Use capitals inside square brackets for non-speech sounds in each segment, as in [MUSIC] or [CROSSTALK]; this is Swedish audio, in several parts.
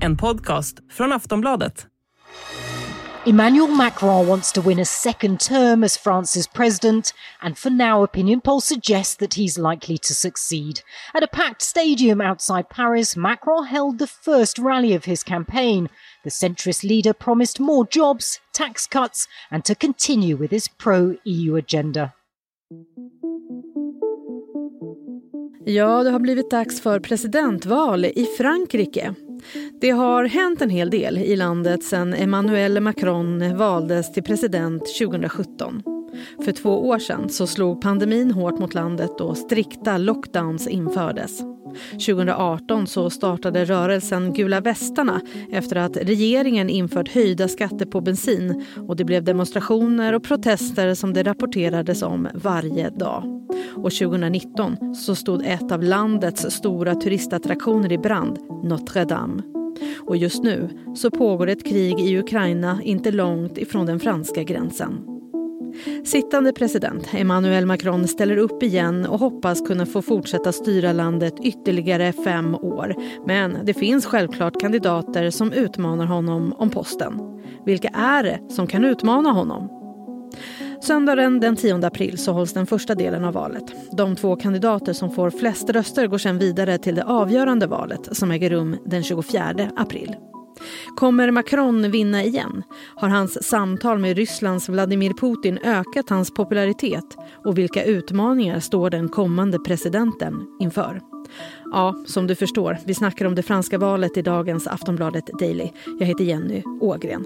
En podcast från Aftonbladet. Emmanuel Macron wants to win a second term as France's president, and for now, opinion polls suggest that he's likely to succeed. At a packed stadium outside Paris, Macron held the first rally of his campaign. The centrist leader promised more jobs, tax cuts, and to continue with his pro EU agenda. Ja, det har blivit dags för presidentval i Frankrike. Det har hänt en hel del i landet sedan Emmanuel Macron valdes till president 2017. För två år sedan så slog pandemin hårt mot landet och strikta lockdowns infördes. 2018 så startade rörelsen Gula västarna efter att regeringen infört höjda skatter på bensin och det blev demonstrationer och protester som det rapporterades om varje dag. Och 2019 så stod ett av landets stora turistattraktioner i brand, Notre Dame. Och just nu så pågår ett krig i Ukraina inte långt ifrån den franska gränsen. Sittande president Emmanuel Macron ställer upp igen och hoppas kunna få fortsätta styra landet ytterligare fem år. Men det finns självklart kandidater som utmanar honom om posten. Vilka är det som kan utmana honom? Söndagen den 10 april så hålls den första delen av valet. De två kandidater som får flest röster går sedan vidare till det avgörande valet som äger rum den 24 april. Kommer Macron vinna igen? Har hans samtal med Rysslands Vladimir Putin ökat hans popularitet? Och vilka utmaningar står den kommande presidenten inför? Ja, som du förstår, vi snackar om det franska valet i dagens Aftonbladet Daily. Jag heter Jenny Ågren.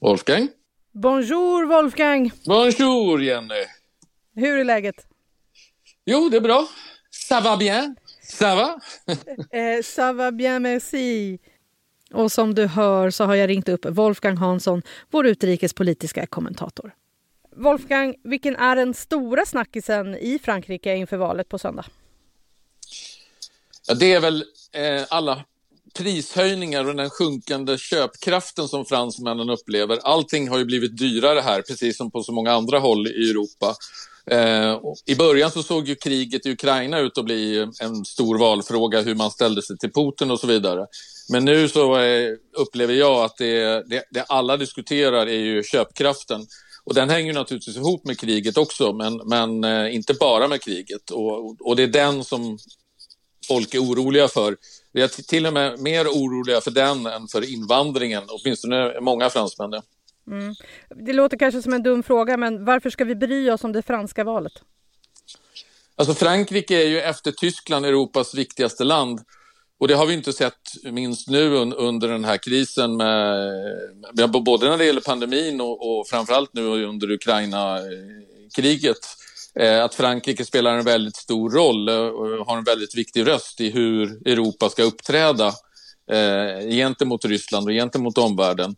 Wolfgang? Bonjour Wolfgang! Bonjour Jenny! Hur är läget? Jo, det är bra. Ça va bien? Ça va? [LAUGHS] eh, ça va bien, merci. Och som du hör så har jag ringt upp Wolfgang Hansson, vår utrikespolitiska kommentator. Wolfgang, vilken är den stora snackisen i Frankrike inför valet på söndag? Ja, det är väl eh, alla prishöjningar och den sjunkande köpkraften som fransmännen upplever. Allting har ju blivit dyrare här, precis som på så många andra håll i Europa. Eh, I början så såg ju kriget i Ukraina ut att bli en stor valfråga, hur man ställde sig till Putin och så vidare. Men nu så eh, upplever jag att det, det, det, alla diskuterar är ju köpkraften. Och den hänger naturligtvis ihop med kriget också, men, men eh, inte bara med kriget. Och, och det är den som folk är oroliga för. Vi är till och med mer oroliga för den än för invandringen, åtminstone många fransmän. Mm. Det låter kanske som en dum fråga, men varför ska vi bry oss om det franska valet? Alltså Frankrike är ju efter Tyskland Europas viktigaste land. Och det har vi inte sett minst nu under den här krisen, med, både när det gäller pandemin och, och framförallt nu under Ukraina-kriget. Eh, att Frankrike spelar en väldigt stor roll eh, och har en väldigt viktig röst i hur Europa ska uppträda eh, gentemot Ryssland och gentemot omvärlden.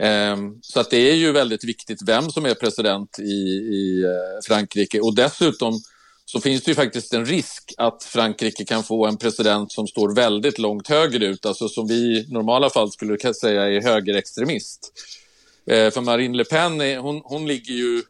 Ehm, så att det är ju väldigt viktigt vem som är president i, i eh, Frankrike och dessutom så finns det ju faktiskt en risk att Frankrike kan få en president som står väldigt långt högerut, alltså som vi i normala fall skulle säga är högerextremist. Ehm, för Marine Le Pen, är, hon, hon ligger ju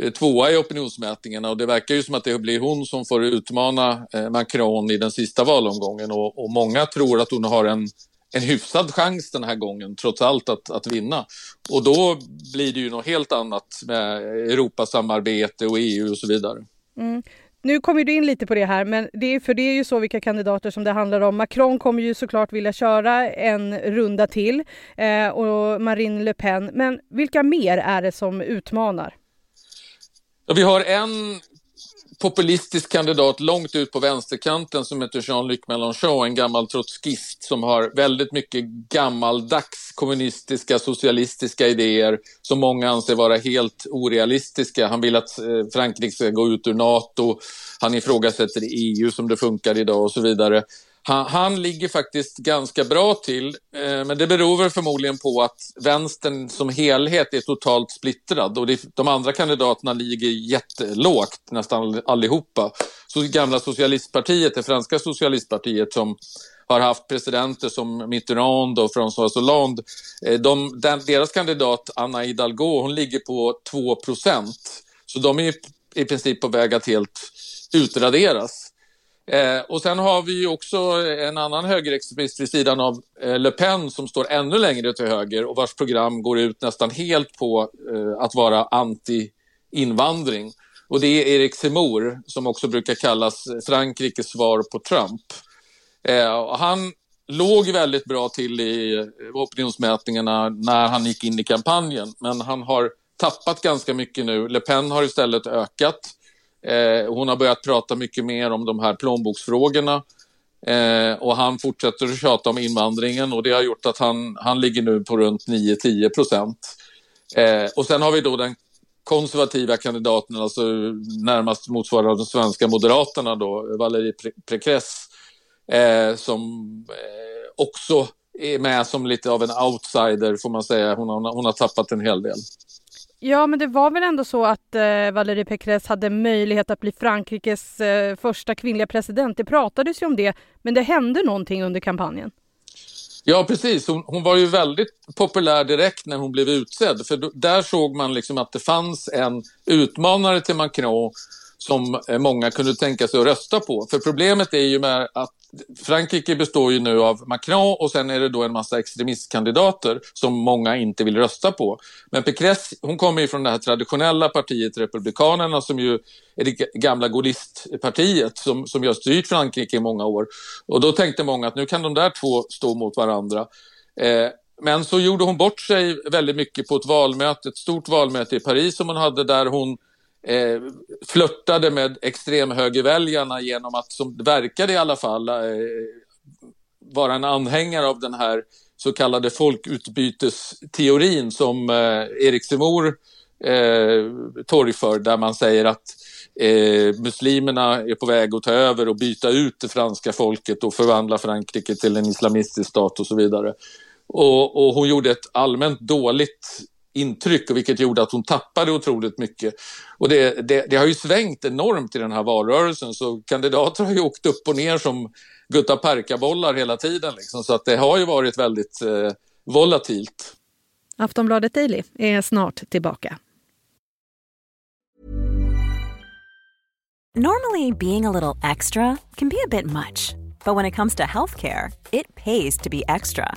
eh, tvåa i opinionsmätningarna och det verkar ju som att det blir hon som får utmana eh, Macron i den sista valomgången och, och många tror att hon har en en hyfsad chans den här gången, trots allt, att, att vinna. Och då blir det ju något helt annat med Europasamarbete och EU och så vidare. Mm. Nu kommer du in lite på det här, men det är, för det är ju så vilka kandidater som det handlar om. Macron kommer ju såklart vilja köra en runda till eh, och Marine Le Pen. Men vilka mer är det som utmanar? Ja, vi har en populistisk kandidat långt ut på vänsterkanten som heter Jean-Luc Mélenchon, en gammal trotskist som har väldigt mycket gammaldags kommunistiska, socialistiska idéer som många anser vara helt orealistiska. Han vill att eh, Frankrike ska gå ut ur Nato, han ifrågasätter EU som det funkar idag och så vidare. Han, han, ligger faktiskt ganska bra till, eh, men det beror väl förmodligen på att vänstern som helhet är totalt splittrad och det, de andra kandidaterna ligger jättelågt, nästan allihopa. Så gamla socialistpartiet, det franska socialistpartiet som har haft presidenter som Mitterrand och François Hollande. Eh, de, den, deras kandidat Anna Hidalgo, hon ligger på 2 procent. Så de är i princip på väg att helt utraderas. Eh, och sen har vi också en annan högerextremist vid sidan av eh, Le Pen som står ännu längre till höger och vars program går ut nästan helt på eh, att vara anti-invandring. Och det är Erik Zemmour som också brukar kallas Frankrikes svar på Trump. Eh, han låg väldigt bra till i eh, opinionsmätningarna när han gick in i kampanjen men han har tappat ganska mycket nu. Le Pen har istället ökat. Eh, hon har börjat prata mycket mer om de här plånboksfrågorna eh, och han fortsätter att tjata om invandringen och det har gjort att han, han ligger nu på runt 9-10 procent. Eh, och sen har vi då den konservativa kandidaten, alltså närmast motsvarande de svenska moderaterna då, Valérie Pécresse, eh, som eh, också är med som lite av en outsider får man säga. Hon har, hon har tappat en hel del. Ja, men det var väl ändå så att eh, Valérie Pécresse hade möjlighet att bli Frankrikes eh, första kvinnliga president. Det pratades ju om det, men det hände någonting under kampanjen. Ja, precis. Hon, hon, var ju väldigt populär direkt när hon blev utsedd. För där såg man liksom att det fanns en utmanare till Macron som eh, många kunde tänka sig att rösta på. För problemet är ju med att Frankrike består ju nu av Macron och sen är det då en massa extremistkandidater som många inte vill rösta på. Men Pécresse, hon kommer ju från det här traditionella partiet Republikanerna som ju är det gamla Gaullistpartiet som, som har styrt Frankrike i många år. Och då tänkte många att nu kan de där två stå mot varandra. Eh, men så gjorde hon bort sig väldigt mycket på ett valmöte, ett stort valmöte i Paris som hon hade där hon eh, flörtade med extremhögerväljarna genom att, som det verkade i alla fall, eh, vara en anhängare av den här så kallade folkutbytesteorin som eh, Erik Simor eh, torgför, där man säger att eh, muslimerna är på väg att ta över och byta ut det franska folket och förvandla Frankrike till en islamistisk stat och så vidare. Och, och hon gjorde ett allmänt dåligt intryck och vilket gjorde att hon tappade otroligt mycket. Och det, det, det, har ju svängt enormt i den här valrörelsen så kandidater har ju åkt upp och ner som gutta perkabollar hela tiden. Liksom. Så att det har ju varit väldigt eh, volatilt. Aftonbladet Daily är snart tillbaka. Normally being a little extra can be a bit much. But when it comes to healthcare, it pays to be extra.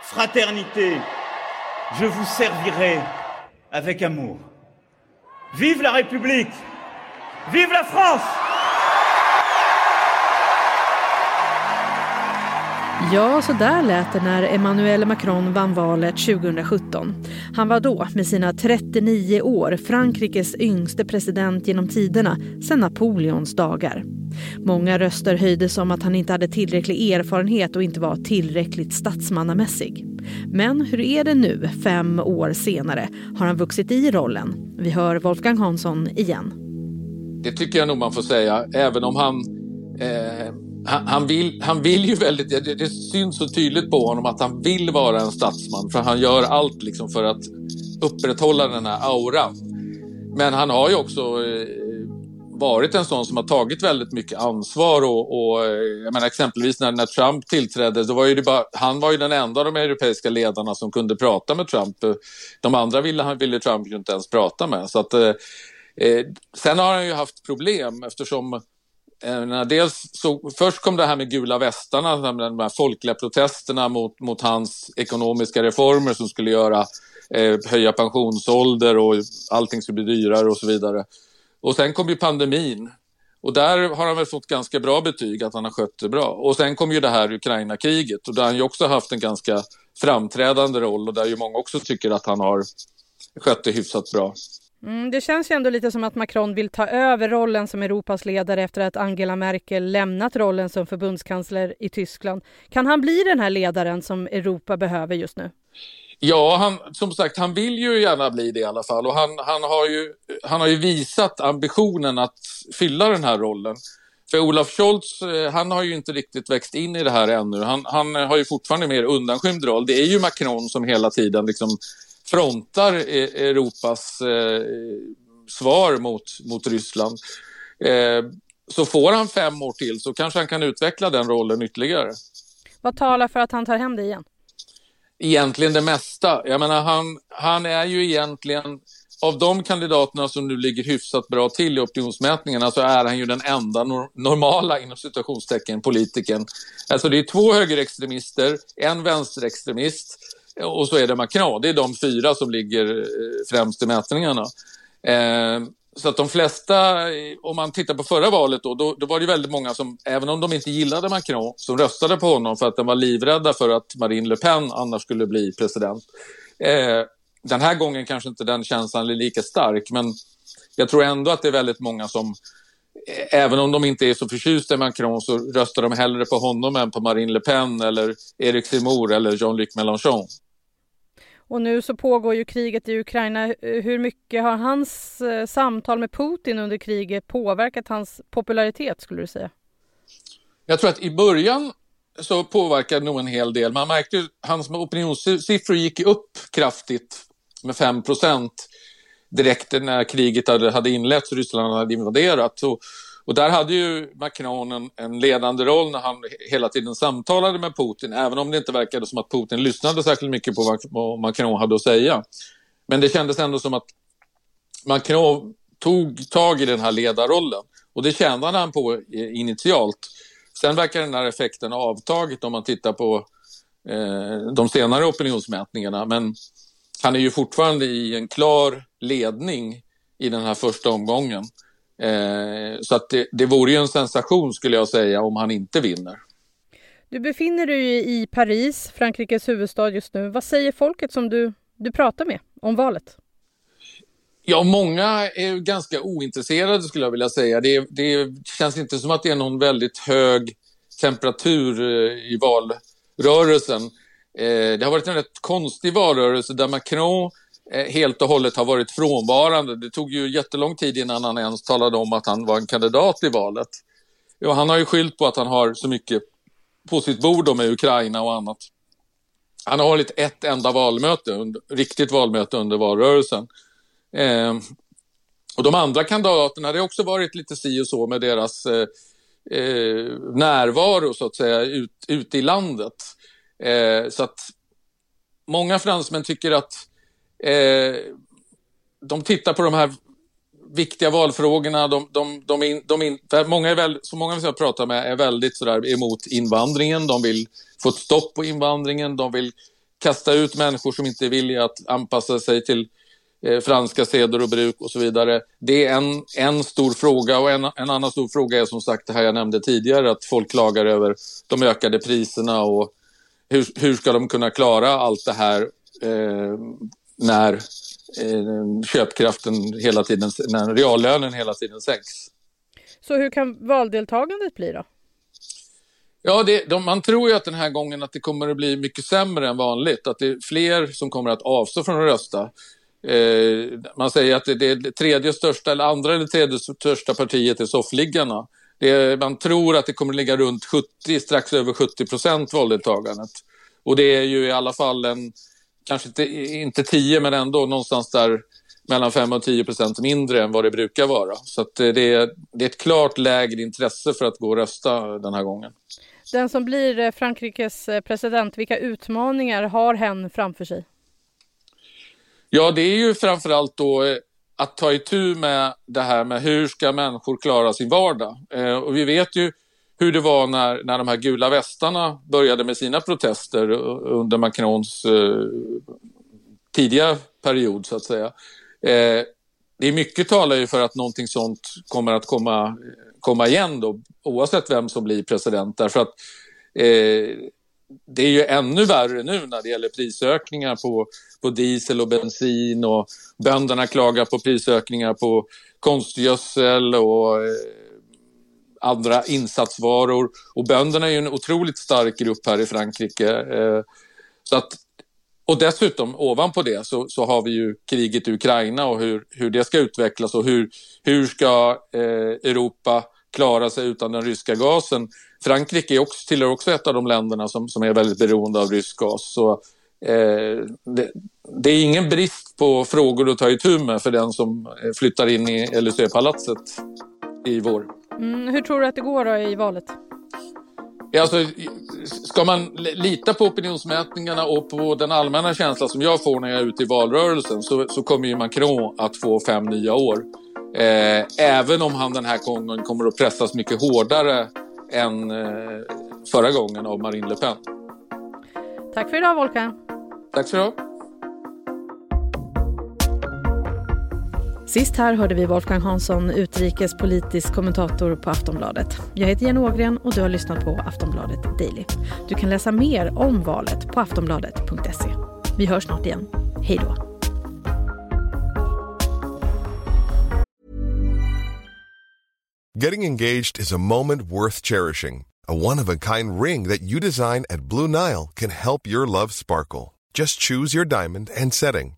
fraternité, je vous servirai avec amour. Vive la République Vive la France Ja, så där lät det när Emmanuel Macron vann valet 2017. Han var då, med sina 39 år, Frankrikes yngste president genom tiderna sedan Napoleons dagar. Många röster höjdes om att han inte hade tillräcklig erfarenhet och inte var tillräckligt statsmannamässig. Men hur är det nu, fem år senare? Har han vuxit i rollen? Vi hör Wolfgang Hansson igen. Det tycker jag nog man får säga, även om han eh, han, han, vill, han vill ju väldigt, det, det syns så tydligt på honom att han vill vara en statsman för han gör allt liksom för att upprätthålla den här auran. Men han har ju också eh, varit en sån som har tagit väldigt mycket ansvar och, och eh, jag menar exempelvis när, när Trump tillträdde, då var ju det bara, han var ju den enda av de europeiska ledarna som kunde prata med Trump. De andra ville, ville Trump ju inte ens prata med. Så att, eh, eh sen har han ju haft problem eftersom Eh, dels så, först kom det här med gula västarna, de här folkliga protesterna mot, mot hans ekonomiska reformer som skulle göra eh, höja pensionsålder och allting skulle bli dyrare och så vidare. Och sen kom ju pandemin och där har han väl fått ganska bra betyg att han har skött det bra. Och sen kom ju det här Ukraina-kriget och där har han ju också haft en ganska framträdande roll och där ju många också tycker att han har skött det hyfsat bra. Mm, det känns ju ändå lite som att Macron vill ta över rollen som Europas ledare efter att Angela Merkel lämnat rollen som förbundskansler i Tyskland. Kan han bli den här ledaren som Europa behöver just nu? Ja, han, som sagt, han vill ju gärna bli det i alla fall och han, han, har ju, han har ju visat ambitionen att fylla den här rollen. För Olaf Scholz, eh, han har ju inte riktigt växt in i det här ännu. Han, han har ju fortfarande mer undanskymd roll. Det är ju Macron som hela tiden liksom frontar e- Europas eh, svar mot, mot Ryssland. Eh, så får han fem år till så kanske han kan utveckla den rollen ytterligare. Vad talar för att han tar hem det igen? Egentligen det mesta. Jag menar, han, han är ju egentligen av de kandidaterna som nu ligger hyfsat bra till i opinionsmätningarna så är han ju den enda nor normala inom citationstecken politikern. Alltså det är två högerextremister, en vänsterextremist och så är det Macron. Det är de fyra som ligger eh, främst i mätningarna. Eh, så att de flesta, om man tittar på förra valet då, då, då, var det väldigt många som, även om de inte gillade Macron, som röstade på honom för att de var livrädda för att Marine Le Pen annars skulle bli president. Eh, den här gången kanske inte den känslan är lika stark, men jag tror ändå att det är väldigt många som, eh, även om de inte är så förtjusta i Macron, så röstar de hellre på honom än på Marine Le Pen eller Eric Zemmour eller Jean-Luc Mélenchon. Och nu så pågår ju kriget i Ukraina. Eh, hur mycket har hans eh, samtal med Putin under kriget påverkat hans popularitet skulle du säga? Jag tror att i början så påverkade nog en hel del. Man märkte att hans opinionssiffror gick upp kraftigt med 5% direkt när kriget hade inletts och Ryssland hade invaderat. Så och där hade ju Macron en, en, ledande roll när han hela tiden samtalade med Putin, även om det inte verkade som att Putin lyssnade särskilt mycket på vad Macron hade att säga. Men det kändes ändå som att Macron tog tag i den här ledarrollen och det tjänade han på initialt. Sen verkar den här effekten ha avtagit om man tittar på eh, de senare opinionsmätningarna. Men han är ju fortfarande i en klar ledning i den här första omgången. Eh, så att det, det vore ju en sensation skulle jag säga om han inte vinner. Du befinner dig i Paris, Frankrikes huvudstad just nu. Vad säger folket som du, du pratar med om valet? Ja, många är ganska ointresserade skulle jag vilja säga. Det, det känns inte som att det är någon väldigt hög temperatur eh, i valrörelsen. Eh, det har varit en rätt konstig valrörelse där Macron Eh, helt och hållet har varit frånvarande. Det tog ju jättelång tid innan han ens talade om att han var en kandidat i valet. Ja, han har ju skyllt på att han har så mycket på sitt bord med Ukraina och annat. Han har hållit ett enda valmöte, riktigt valmöte under valrörelsen. Eh, och de andra kandidaterna, det har också varit lite si och så med deras eh, eh, närvaro så att säga ut, ute i landet. Eh, så att många fransmän tycker att eh, de tittar på de här viktiga valfrågorna. De, de, de, in, de in, många är väl, så många jag pratar med är väldigt sådär emot invandringen. De vill få ett stopp på invandringen. De vill kasta ut människor som inte är villiga att anpassa sig till eh, franska seder och bruk och så vidare. Det är en, en stor fråga och en, en annan stor fråga är som sagt det här jag nämnde tidigare att folk klagar över de ökade priserna och hur, hur ska de kunna klara allt det här eh, när eh, köpkraften hela tiden, när reallönen hela tiden sänks. Så hur kan valdeltagandet bli då? Ja, det, de, man tror ju att den här gången att det kommer att bli mycket sämre än vanligt. Att det är fler som kommer att avstå från att rösta. Eh, man säger att det, det, det tredje största, eller andra eller tredje största partiet är soffliggarna. Det, man tror att det kommer att ligga runt 70, strax över 70 procent valdeltagandet. Och det är ju i alla fall en, kanske inte, inte 10 men ändå någonstans där mellan 5 och 10 procent mindre än vad det brukar vara. Så det, är, det är ett klart lägre intresse för att gå och rösta den här gången. Den som blir eh, Frankrikes eh, president, vilka utmaningar har hen framför sig? Ja, det är ju framförallt då eh, att ta itu med det här med hur ska människor klara sin vardag. Eh, och vi vet ju hur det var när, när de här gula västarna började med sina protester under Macrons eh, tidiga period så att säga. Eh, det är mycket talar ju för att någonting sånt kommer att komma, komma igen då, oavsett vem som blir president. Därför att eh, det är ju ännu värre nu när det gäller prisökningar på, på diesel och bensin och bönderna klagar på prisökningar på konstgödsel och eh, andra insatsvaror. Och bönderna är ju en otroligt stark grupp här i Frankrike. Eh, så att, och dessutom ovanpå det så, så har vi ju kriget i Ukraina och hur, hur det ska utvecklas och hur, hur ska eh, Europa klara sig utan den ryska gasen. Frankrike är också, tillhör också ett av de länderna som, som är väldigt beroende av rysk gas. Så, eh, det, det, är ingen brist på frågor att ta itu med för den som eh, flyttar in i LUC-palatset i vår. Mm, hur tror du att det går då i valet? Alltså, ska man lita på opinionsmätningarna och på den allmänna känsla som jag får när jag är ute i valrörelsen så, så kommer ju Macron att få fem nya år. Eh, även om han den här gången kommer att pressas mycket hårdare än eh, förra gången av Marine Le Pen. Tack för idag Volkan. Tack så du Sist här hörde vi Wolfgang Hansson, utrikespolitisk kommentator på Aftonbladet. Jag heter Jenny Ågren och du har lyssnat på Aftonbladet Daily. Du kan läsa mer om valet på aftonbladet.se. Vi hörs snart igen. Hej då! Getting engaged is a moment worth cherishing. A one-of-a-kind ring that you design at Blue Nile can help your love sparkle. Just choose your diamond and setting.